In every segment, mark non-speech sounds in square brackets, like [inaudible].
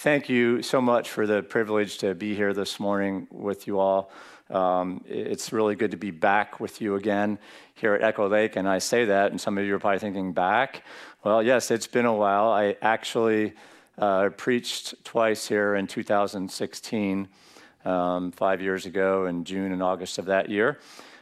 thank you so much for the privilege to be here this morning with you all. Um, it's really good to be back with you again here at Echo Lake. And I say that, and some of you are probably thinking, back? Well, yes, it's been a while. I actually uh, preached twice here in 2016, um, five years ago, in June and August of that year.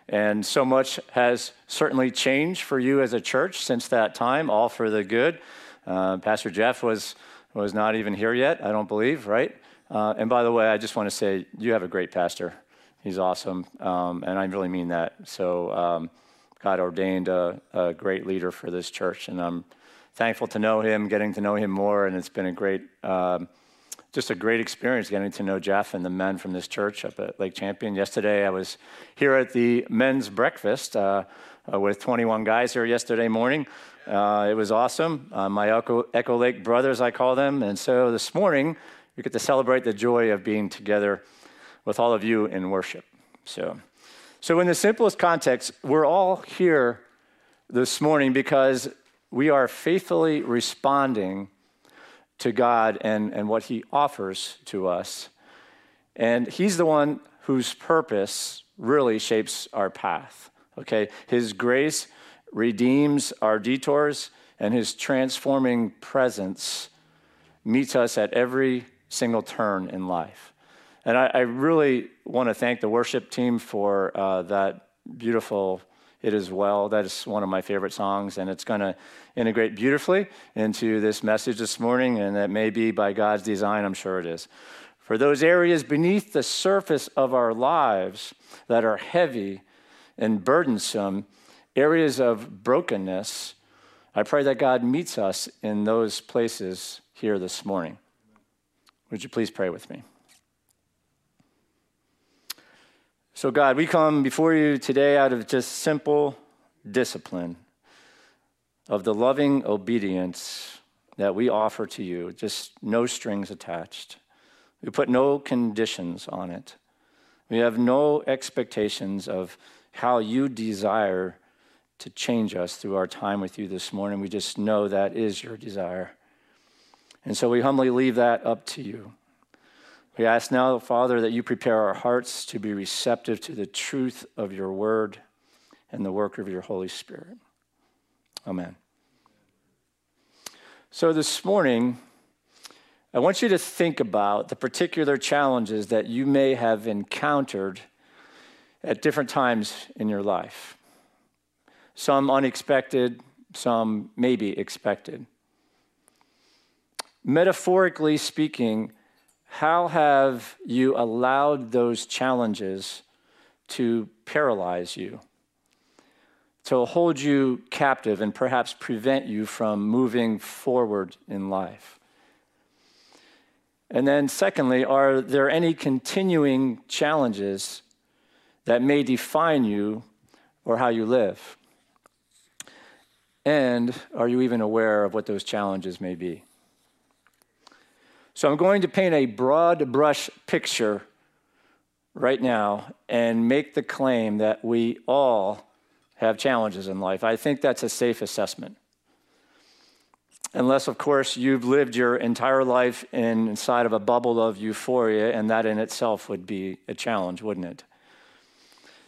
And so much has certainly changed for you as a church since that time, all for the good. Uh, Pastor Jeff was was not even here yet, I don't believe, right? Uh, and by the way, I just want to say you have a great pastor. He's awesome, um, and I really mean that. So um, God ordained a, a, great leader for this church, and I'm thankful to know him, getting to know him more, and it's been a great, um, just a great experience getting to know Jeff and the men from this church up at Lake Champion. Yesterday, I was here at the men's breakfast uh, uh, with 21 guys here yesterday morning. Uh, it was awesome. Uh, my Echo, Echo Lake brothers, I call them. And so this morning, we get to celebrate the joy of being together with all of you in worship. So, so in the simplest context, we're all here this morning because we are faithfully responding to God and, and what He offers to us. And He's the one whose purpose really shapes our path. Okay? His grace redeems our detours, and his transforming presence meets us at every single turn in life. And I, I really want to thank the worship team for uh, that beautiful It Is Well. That is one of my favorite songs, and it's going to integrate beautifully into this message this morning, and that may be by God's design, I'm sure it is. For those areas beneath the surface of our lives that are heavy and burdensome, areas of brokenness, I pray that God meets us in those places here this morning. Would you please pray with me? So, God, we come before you today out of just simple discipline of the loving obedience that we offer to you, just no strings attached. We put no conditions on it. We have no expectations of how you desire to change us through our time with you this morning. We just know that is your desire. And so we humbly leave that up to you. We ask now, Father, that you prepare our hearts to be receptive to the truth of your word and the work of your Holy Spirit. Amen. So this morning, I want you to think about the particular challenges that you may have encountered at different times in your life some unexpected, some maybe expected. Metaphorically speaking, how have you allowed those challenges to paralyze you, to hold you captive, and perhaps prevent you from moving forward in life? And then, secondly, are there any continuing challenges that may define you or how you live? And are you even aware of what those challenges may be? So I'm going to paint a broad brush picture right now and make the claim that we all have challenges in life. I think that's a safe assessment. Unless, of course, you've lived your entire life inside of a bubble of euphoria, and that in itself would be a challenge, wouldn't it?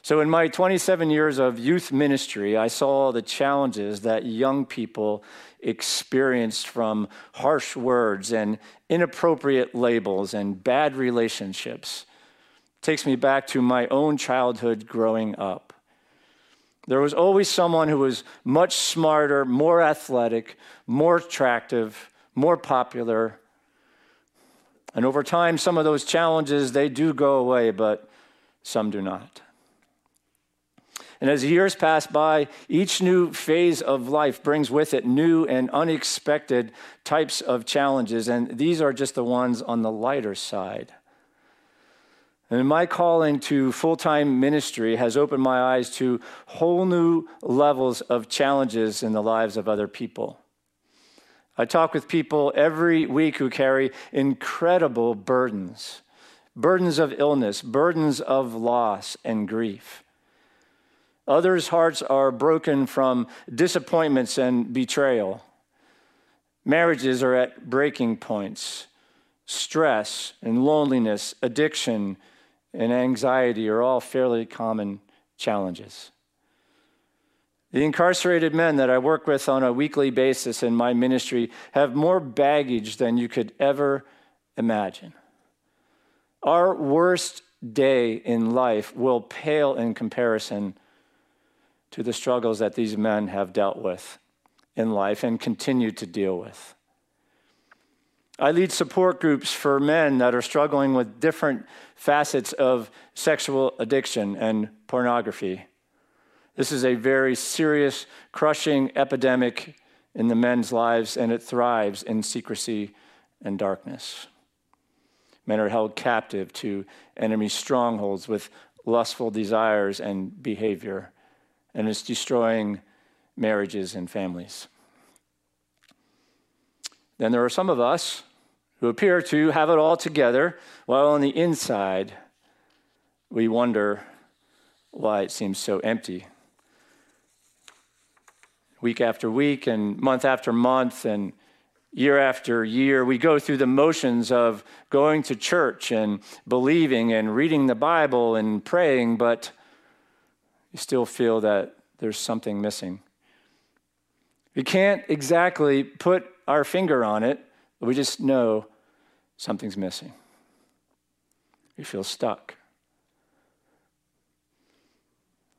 So, in my 27 years of youth ministry, I saw the challenges that young people experienced from harsh words and inappropriate labels and bad relationships. It takes me back to my own childhood growing up. There was always someone who was much smarter, more athletic, more attractive, more popular. And over time, some of those challenges, they do go away, but some do not. And as years pass by, each new phase of life brings with it new and unexpected types of challenges. And these are just the ones on the lighter side. And my calling to full time ministry has opened my eyes to whole new levels of challenges in the lives of other people. I talk with people every week who carry incredible burdens burdens of illness, burdens of loss and grief. Others' hearts are broken from disappointments and betrayal. Marriages are at breaking points. stress and loneliness, addiction and anxiety are all fairly common challenges. The incarcerated men that I work with on a weekly basis in my ministry have more baggage than you could ever imagine. Our worst day in life will pale in comparison to the struggles that these men have dealt with in life and continue to deal with. I lead support groups for men that are struggling with different facets of sexual addiction and pornography. This is a very serious, crushing epidemic in the men's lives, and it thrives in secrecy and darkness. Men are held captive to enemy strongholds with lustful desires and behavior, and it's destroying marriages and families. Then there are some of us who appear to have it all together, while on the inside, we wonder why it seems so empty. Week after week, and month after month, and year after year, we go through the motions of going to church and believing and reading the Bible and praying, but you still feel that there's something missing. We can't exactly put our finger on it, but we just know something's missing. We feel stuck.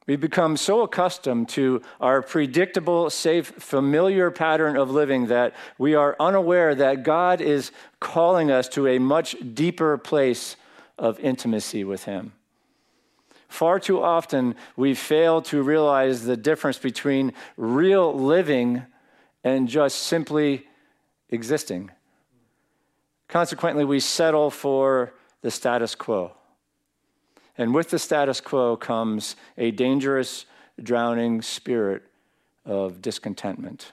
We've become so accustomed to our predictable, safe, familiar pattern of living that we are unaware that God is calling us to a much deeper place of intimacy with Him. Far too often, we fail to realize the difference between real living and just simply existing. Consequently, we settle for the status quo. And with the status quo comes a dangerous, drowning spirit of discontentment.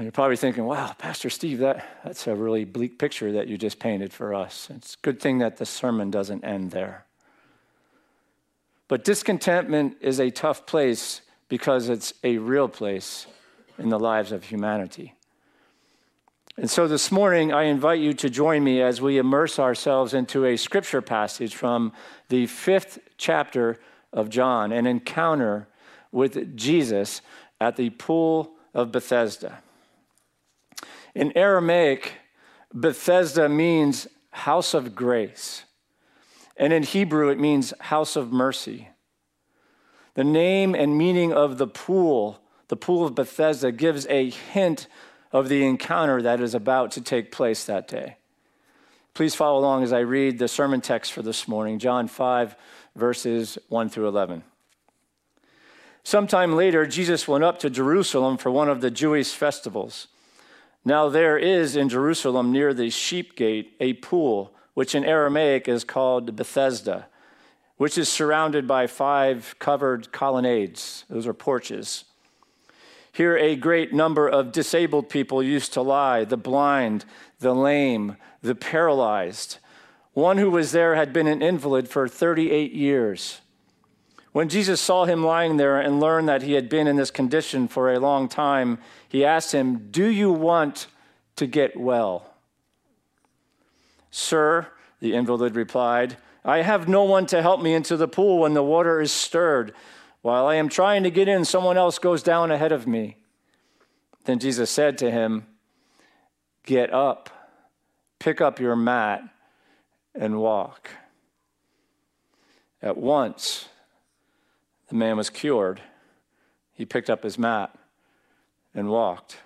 And you're probably thinking, wow, Pastor Steve, that, that's a really bleak picture that you just painted for us. It's a good thing that the sermon doesn't end there. But discontentment is a tough place because it's a real place in the lives of humanity. And so this morning, I invite you to join me as we immerse ourselves into a scripture passage from the fifth chapter of John, an encounter with Jesus at the pool of Bethesda. In Aramaic, Bethesda means house of grace, and in Hebrew, it means house of mercy. The name and meaning of the pool, the pool of Bethesda, gives a hint of the encounter that is about to take place that day. Please follow along as I read the sermon text for this morning, John 5, verses 1 through 11. Sometime later, Jesus went up to Jerusalem for one of the Jewish festivals. Now, there is in Jerusalem near the sheep gate a pool, which in Aramaic is called Bethesda, which is surrounded by five covered colonnades. Those are porches. Here, a great number of disabled people used to lie the blind, the lame, the paralyzed. One who was there had been an invalid for 38 years. When Jesus saw him lying there and learned that he had been in this condition for a long time, he asked him, Do you want to get well? Sir, the invalid replied, I have no one to help me into the pool when the water is stirred. While I am trying to get in, someone else goes down ahead of me. Then Jesus said to him, Get up, pick up your mat, and walk. At once, the man was cured. He picked up his mat and walked.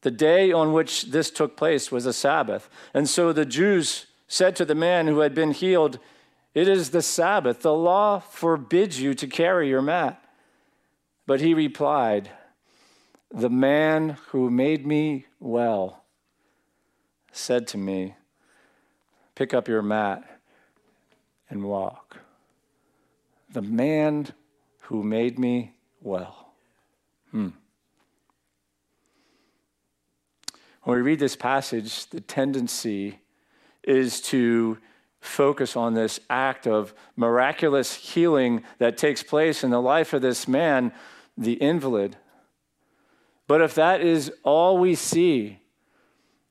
The day on which this took place was a Sabbath. And so the Jews said to the man who had been healed, it is the Sabbath. The law forbids you to carry your mat. But he replied, The man who made me well said to me, Pick up your mat and walk. The man who made me well. Hmm. When we read this passage, the tendency is to focus on this act of miraculous healing that takes place in the life of this man, the invalid. But if that is all we see,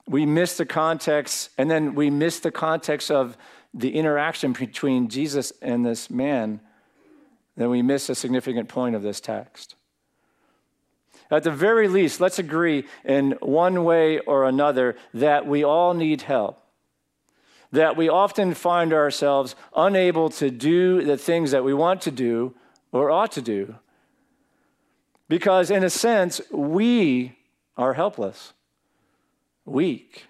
we miss the context, and then we miss the context of the interaction between Jesus and this man, then we miss a significant point of this text. At the very least, let's agree in one way or another that we all need help. That we often find ourselves unable to do the things that we want to do or ought to do. Because, in a sense, we are helpless, weak,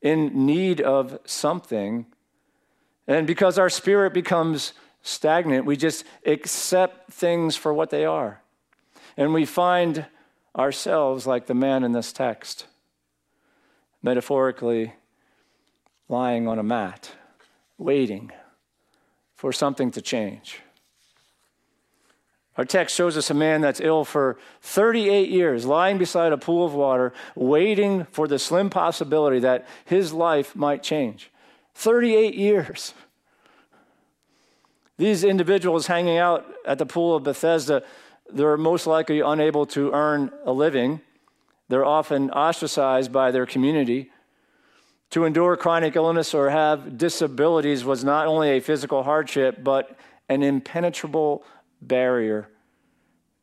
in need of something. And because our spirit becomes stagnant, we just accept things for what they are. And we find ourselves like the man in this text, metaphorically lying on a mat, waiting for something to change. Our text shows us a man that's ill for 38 years, lying beside a pool of water, waiting for the slim possibility that his life might change. 38 years. These individuals hanging out at the pool of Bethesda they're most likely unable to earn a living. They're often ostracized by their community. To endure chronic illness or have disabilities was not only a physical hardship, but an impenetrable barrier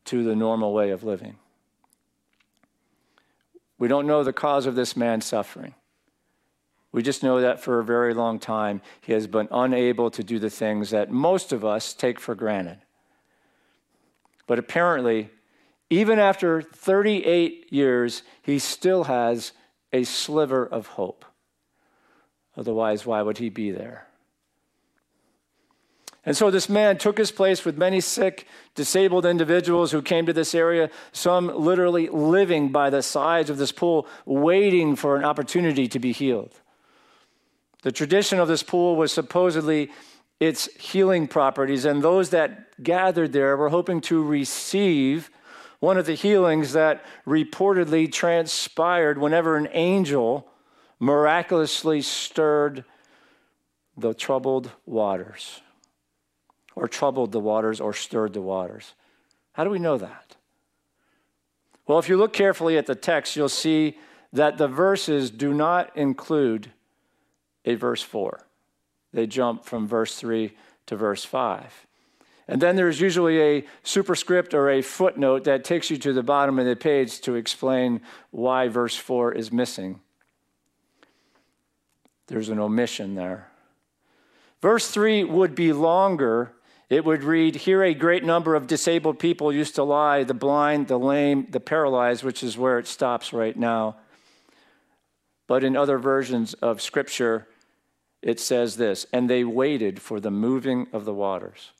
to the normal way of living. We don't know the cause of this man's suffering. We just know that for a very long time, he has been unable to do the things that most of us take for granted. But apparently, even after 38 years, he still has a sliver of hope. Otherwise, why would he be there? And so this man took his place with many sick, disabled individuals who came to this area, some literally living by the sides of this pool, waiting for an opportunity to be healed. The tradition of this pool was supposedly its healing properties. And those that gathered there were hoping to receive one of the healings that reportedly transpired whenever an angel miraculously stirred the troubled waters, or troubled the waters, or stirred the waters. How do we know that? Well, if you look carefully at the text, you'll see that the verses do not include a verse 4 they jump from verse 3 to verse 5. And then there's usually a superscript or a footnote that takes you to the bottom of the page to explain why verse 4 is missing. There's an omission there. Verse 3 would be longer. It would read Here a great number of disabled people used to lie the blind, the lame, the paralyzed, which is where it stops right now. But in other versions of Scripture, it says this, and they waited for the moving of the waters.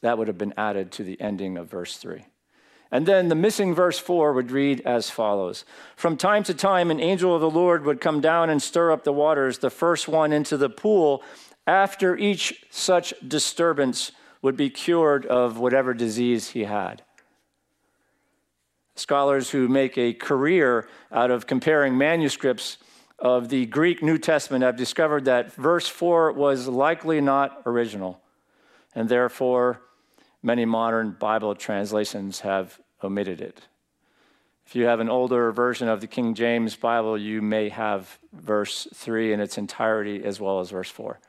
That would have been added to the ending of verse 3. And then the missing verse 4 would read as follows From time to time, an angel of the Lord would come down and stir up the waters, the first one into the pool. After each such disturbance, would be cured of whatever disease he had. Scholars who make a career out of comparing manuscripts of the Greek New Testament have discovered that verse 4 was likely not original, and therefore many modern Bible translations have omitted it. If you have an older version of the King James Bible, you may have verse 3 in its entirety as well as verse 4.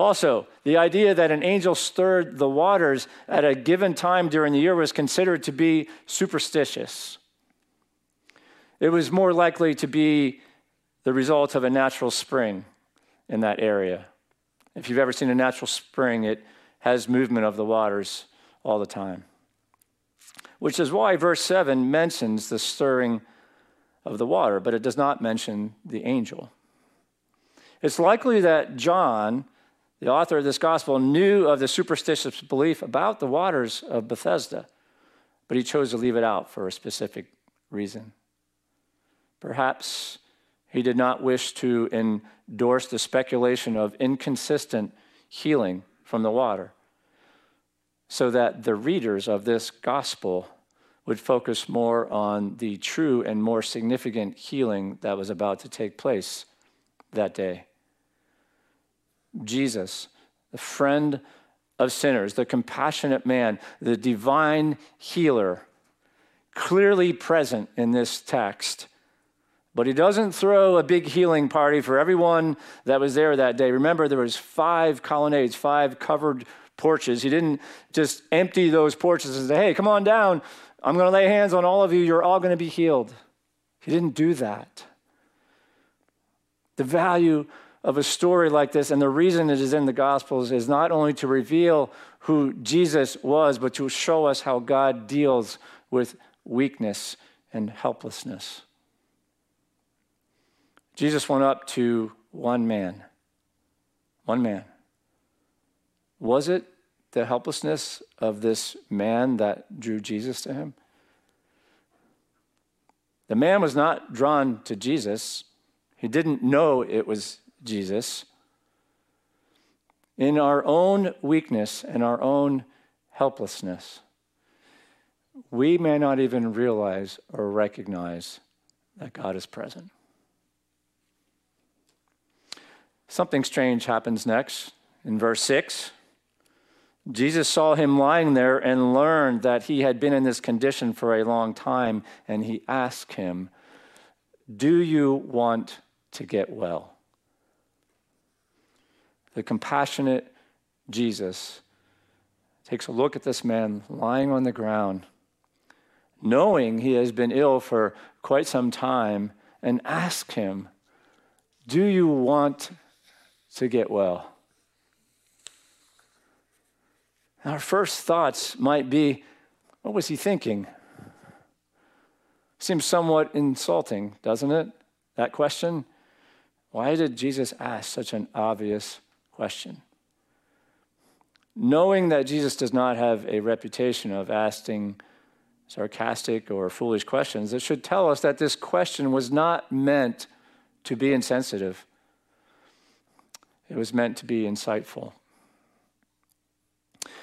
Also, the idea that an angel stirred the waters at a given time during the year was considered to be superstitious. It was more likely to be the result of a natural spring in that area. If you've ever seen a natural spring, it has movement of the waters all the time. Which is why verse 7 mentions the stirring of the water, but it does not mention the angel. It's likely that John, the author of this gospel, knew of the superstitious belief about the waters of Bethesda, but he chose to leave it out for a specific reason. Perhaps he did not wish to endorse the speculation of inconsistent healing from the water, so that the readers of this gospel would focus more on the true and more significant healing that was about to take place that day. Jesus, the friend of sinners, the compassionate man, the divine healer, clearly present in this text. But he doesn't throw a big healing party for everyone that was there that day. Remember, there was five colonnades, five covered porches. He didn't just empty those porches and say, hey, come on down. I'm going to lay hands on all of you. You're all going to be healed. He didn't do that. The value of a story like this, and the reason it is in the Gospels, is not only to reveal who Jesus was, but to show us how God deals with weakness and helplessness. Jesus went up to one man. One man. Was it the helplessness of this man that drew Jesus to him? The man was not drawn to Jesus. He didn't know it was Jesus. In our own weakness and our own helplessness, we may not even realize or recognize that God is present. Something strange happens next in verse 6. Jesus saw him lying there and learned that he had been in this condition for a long time, and he asked him, Do you want to get well? The compassionate Jesus takes a look at this man lying on the ground, knowing he has been ill for quite some time, and asks him, Do you want to get well? Our first thoughts might be what was he thinking? Seems somewhat insulting, doesn't it? That question. Why did Jesus ask such an obvious question? Knowing that Jesus does not have a reputation of asking sarcastic or foolish questions, it should tell us that this question was not meant to be insensitive, it was meant to be insightful.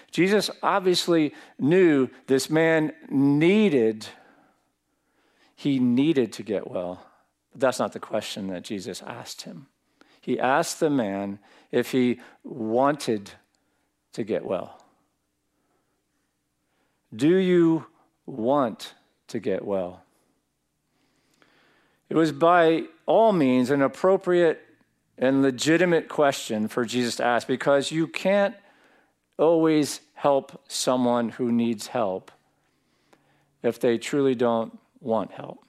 Jesus obviously knew this man needed, he needed to get well. But that's not the question that Jesus asked him. He asked the man if he wanted to get well. Do you want to get well? It was by all means an appropriate and legitimate question for Jesus to ask because you can't always help someone who needs help if they truly don't want help.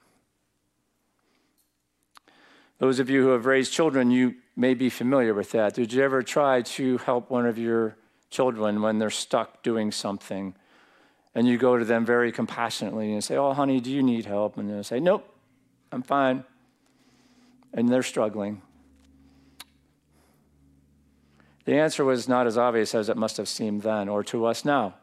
Those of you who have raised children, you may be familiar with that. Did you ever try to help one of your children when they're stuck doing something? And you go to them very compassionately and say, Oh, honey, do you need help? And they'll say, Nope, I'm fine. And they're struggling. The answer was not as obvious as it must have seemed then or to us now.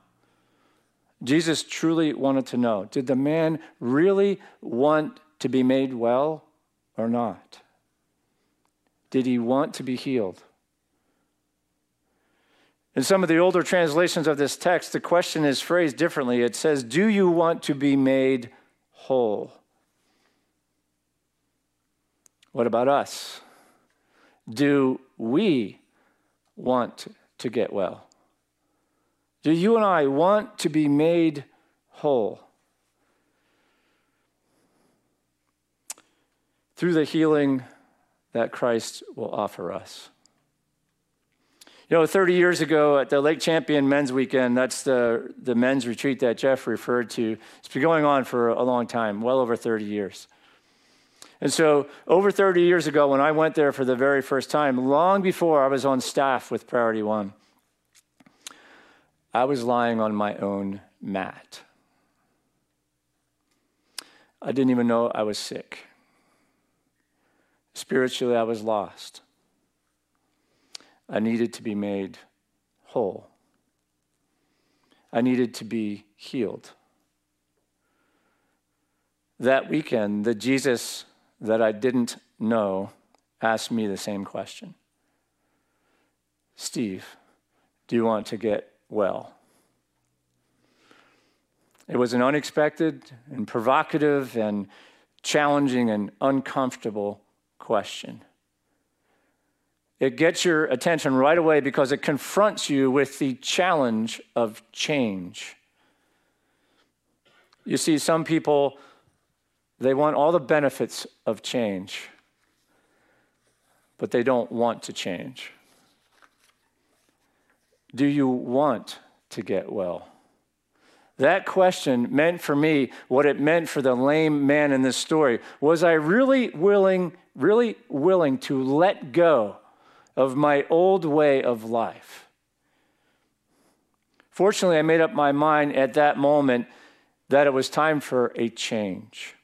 Jesus truly wanted to know did the man really want to be made well or not? Did he want to be healed? In some of the older translations of this text, the question is phrased differently. It says, Do you want to be made whole? What about us? Do we want to get well? Do you and I want to be made whole? Through the healing that Christ will offer us. You know, 30 years ago at the Lake Champion Men's Weekend, that's the, the men's retreat that Jeff referred to. It's been going on for a long time, well over 30 years. And so, over 30 years ago, when I went there for the very first time, long before I was on staff with Priority One, I was lying on my own mat. I didn't even know I was sick. Spiritually, I was lost. I needed to be made whole. I needed to be healed. That weekend, the Jesus that I didn't know asked me the same question Steve, do you want to get well? It was an unexpected and provocative and challenging and uncomfortable question. It gets your attention right away because it confronts you with the challenge of change. You see, some people, they want all the benefits of change, but they don't want to change. Do you want to get well? That question meant for me what it meant for the lame man in this story. Was I really willing, really willing to let go of my old way of life? Fortunately, I made up my mind at that moment that it was time for a change.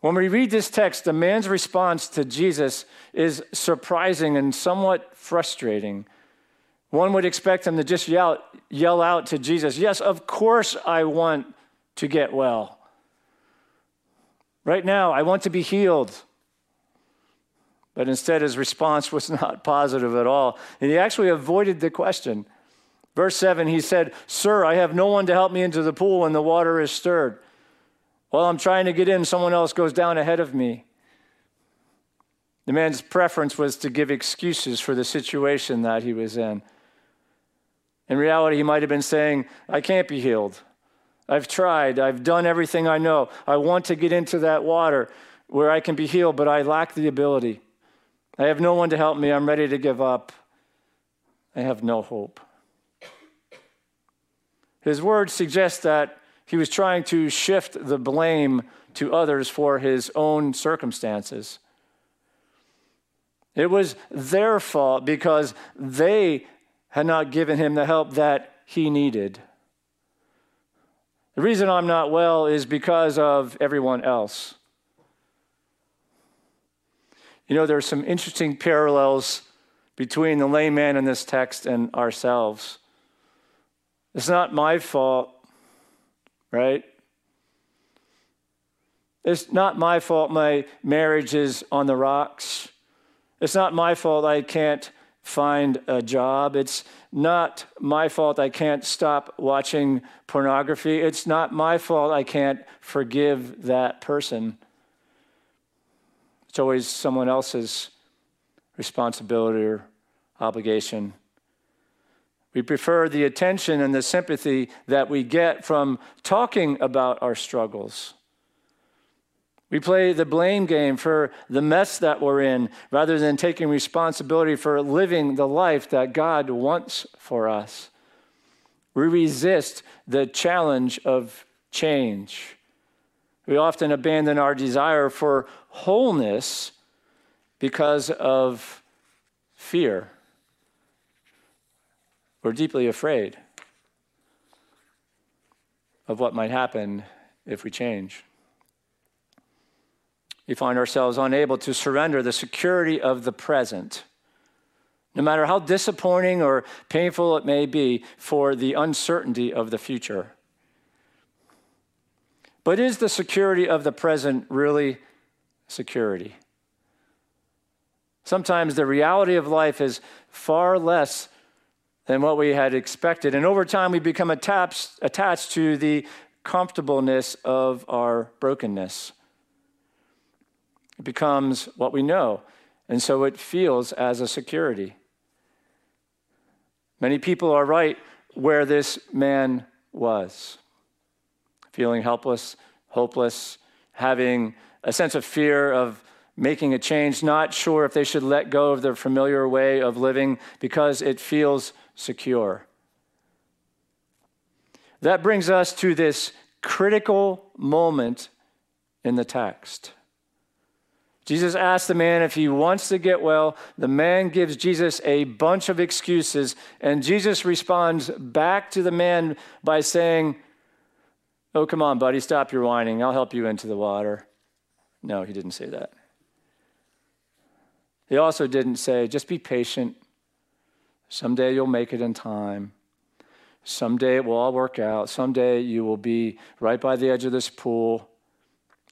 When we read this text, the man's response to Jesus is surprising and somewhat frustrating. One would expect him to just yell, yell out to Jesus, Yes, of course I want to get well. Right now, I want to be healed. But instead, his response was [laughs] not positive at all. And he actually avoided the question. Verse 7, he said, Sir, I have no one to help me into the pool when the water is stirred. While I'm trying to get in, someone else goes down ahead of me. The man's preference was to give excuses for the situation that he was in. In reality, he might have been saying, I can't be healed. I've tried. I've done everything I know. I want to get into that water where I can be healed, but I lack the ability. I have no one to help me. I'm ready to give up. I have no hope. His words suggest that he was trying to shift the blame to others for his own circumstances. It was their fault because they had not given him the help that he needed. The reason I'm not well is because of everyone else. You know, there are some interesting parallels between the layman in this text and ourselves. It's not my fault, right? It's not my fault my marriage is on the rocks. It's not my fault I can't find a job. It's not my fault I can't stop watching pornography. It's not my fault I can't forgive that person. It's always someone else's responsibility or obligation. We prefer the attention and the sympathy that we get from talking about our struggles. We play the blame game for the mess that we're in rather than taking responsibility for living the life that God wants for us. We resist the challenge of change. We often abandon our desire for wholeness because of fear. We're deeply afraid of what might happen if we change we find ourselves unable to surrender the security of the present, no matter how disappointing or painful it may be, for the uncertainty of the future. But is the security of the present really security? Sometimes the reality of life is far less than what we had expected. And over time, we become attached, attached to the comfortableness of our brokenness. It becomes what we know. And so it feels as a security. Many people are right where this man was feeling helpless, hopeless, having a sense of fear of making a change, not sure if they should let go of their familiar way of living because it feels secure. That brings us to this critical moment in the text. Jesus asks the man if he wants to get well. The man gives Jesus a bunch of excuses, and Jesus responds back to the man by saying, Oh, come on, buddy, stop your whining. I'll help you into the water. No, he didn't say that. He also didn't say, Just be patient. Someday you'll make it in time. Someday it will all work out. Someday you will be right by the edge of this pool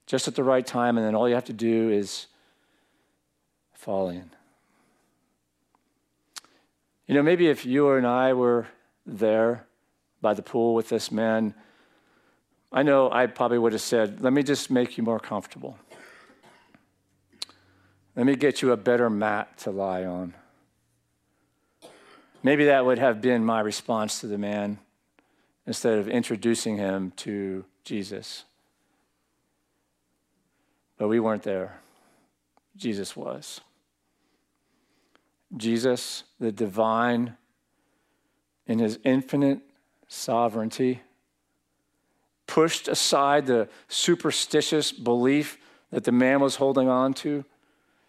just at the right time, and then all you have to do is fall in. You know, maybe if you and I were there by the pool with this man, I know I probably would have said, Let me just make you more comfortable. Let me get you a better mat to lie on. Maybe that would have been my response to the man. instead of introducing him to Jesus. But we weren't there. Jesus was. Jesus, the divine, in his infinite sovereignty, pushed aside the superstitious belief that the man was holding on to.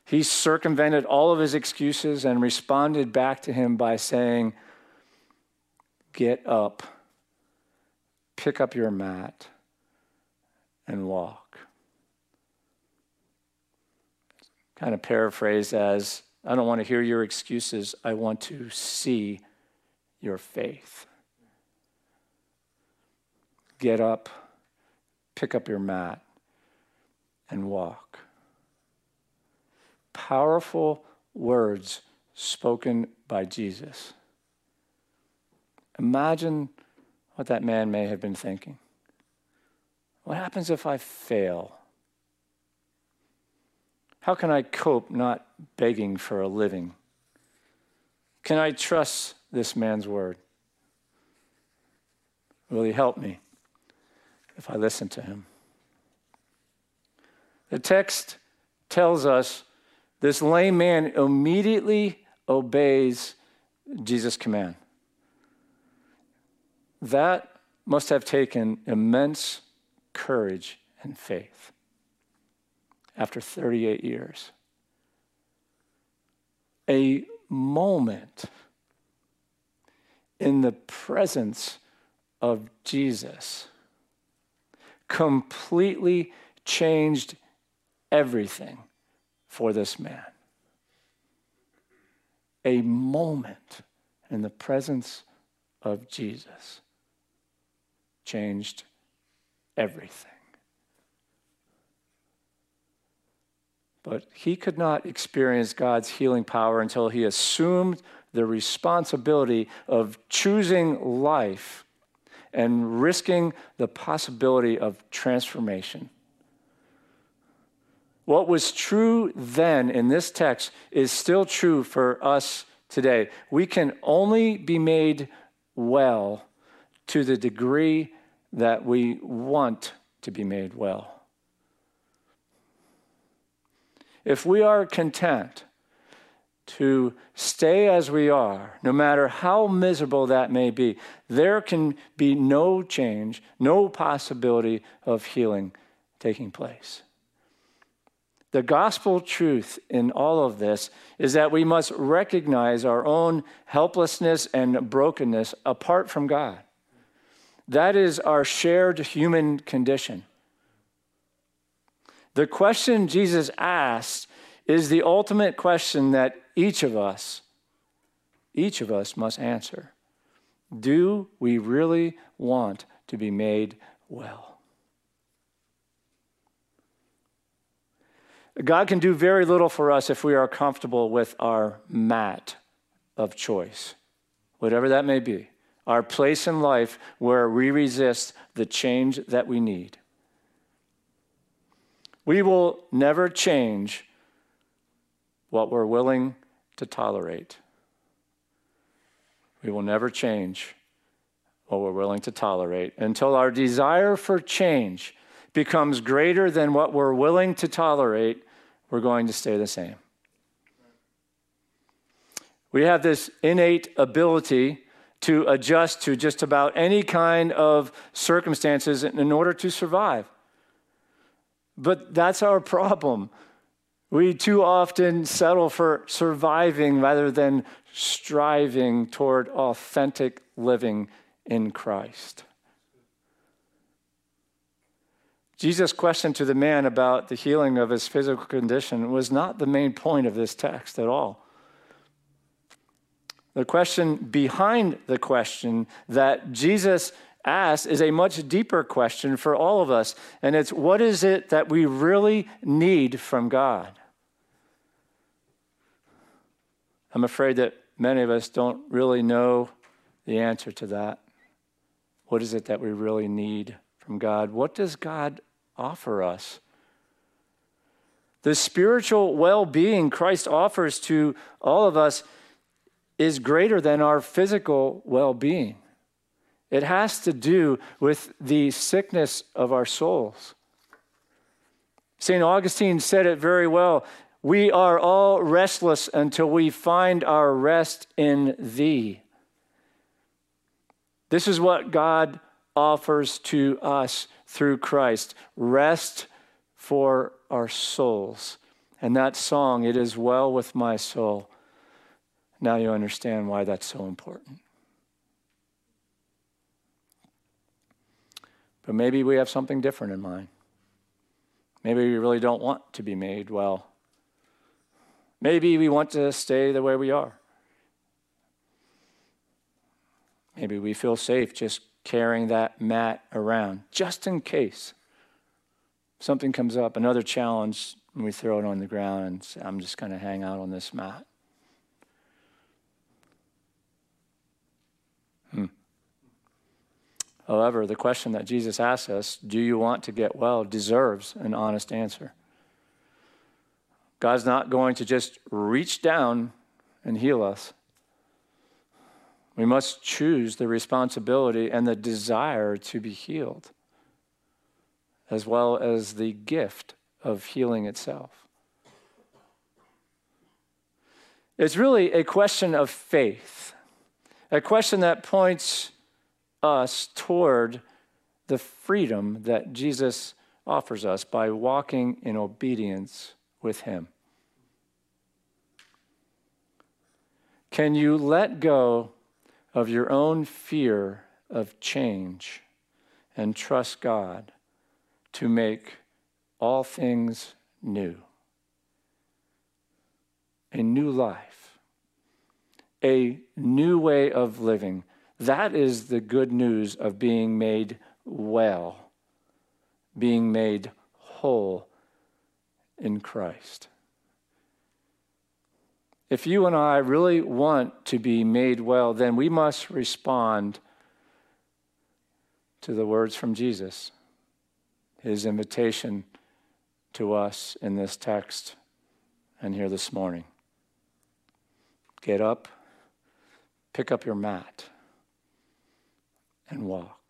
He circumvented all of his excuses and responded back to him by saying, Get up, pick up your mat, and walk. Kind of paraphrase as I don't want to hear your excuses, I want to see your faith. Get up, pick up your mat, and walk. Powerful words spoken by Jesus. Imagine what that man may have been thinking. What happens if I fail? How can I cope not begging for a living? Can I trust this man's word? Will he help me if I listen to him? The text tells us this lame man immediately obeys Jesus' command. That must have taken immense courage and faith after 38 years. A moment in the presence of Jesus completely changed everything for this man. A moment in the presence of Jesus changed everything. But he could not experience God's healing power until he assumed the responsibility of choosing life and risking the possibility of transformation. What was true then in this text is still true for us today. We can only be made well to the degree that we want to be made well. If we are content to stay as we are, no matter how miserable that may be, there can be no change, no possibility of healing taking place. The gospel truth in all of this is that we must recognize our own helplessness and brokenness apart from God. That is our shared human condition. The question Jesus asked is the ultimate question that each of us, each of us must answer. Do we really want to be made well? God can do very little for us if we are comfortable with our mat of choice, whatever that may be, our place in life where we resist the change that we need. We will never change what we're willing to tolerate. We will never change what we're willing to tolerate until our desire for change becomes greater than what we're willing to tolerate, we're going to stay the same. We have this innate ability to adjust to just about any kind of circumstances in order to survive. But that's our problem. We too often settle for surviving rather than striving toward authentic living in Christ. Jesus' question to the man about the healing of his physical condition was not the main point of this text at all. The question behind the question that Jesus asked is a much deeper question for all of us. And it's what is it that we really need from God? I'm afraid that many of us don't really know the answer to that. What is it that we really need from God? What does God offer us? The spiritual well being Christ offers to all of us is greater than our physical well being. It has to do with the sickness of our souls. St. Augustine said it very well. We are all restless until we find our rest in Thee. This is what God offers to us through Christ rest for our souls. And that song, It Is Well With My Soul, now you understand why that's so important. But maybe we have something different in mind. Maybe we really don't want to be made well. Maybe we want to stay the way we are. Maybe we feel safe just carrying that mat around, just in case something comes up, another challenge, and we throw it on the ground and say, I'm just going to hang out on this mat. However, the question that Jesus asks us, do you want to get well, deserves an honest answer. God's not going to just reach down and heal us. We must choose the responsibility and the desire to be healed, as well as the gift of healing itself. It's really a question of faith, a question that points us toward the freedom that Jesus offers us by walking in obedience with Him. Can you let go of your own fear of change and trust God to make all things new. A new life, a new way of living. That is the good news of being made well, being made whole in Christ. If you and I really want to be made well, then we must respond to the words from Jesus, his invitation to us in this text and here this morning. Get up, pick up your mat, and walk.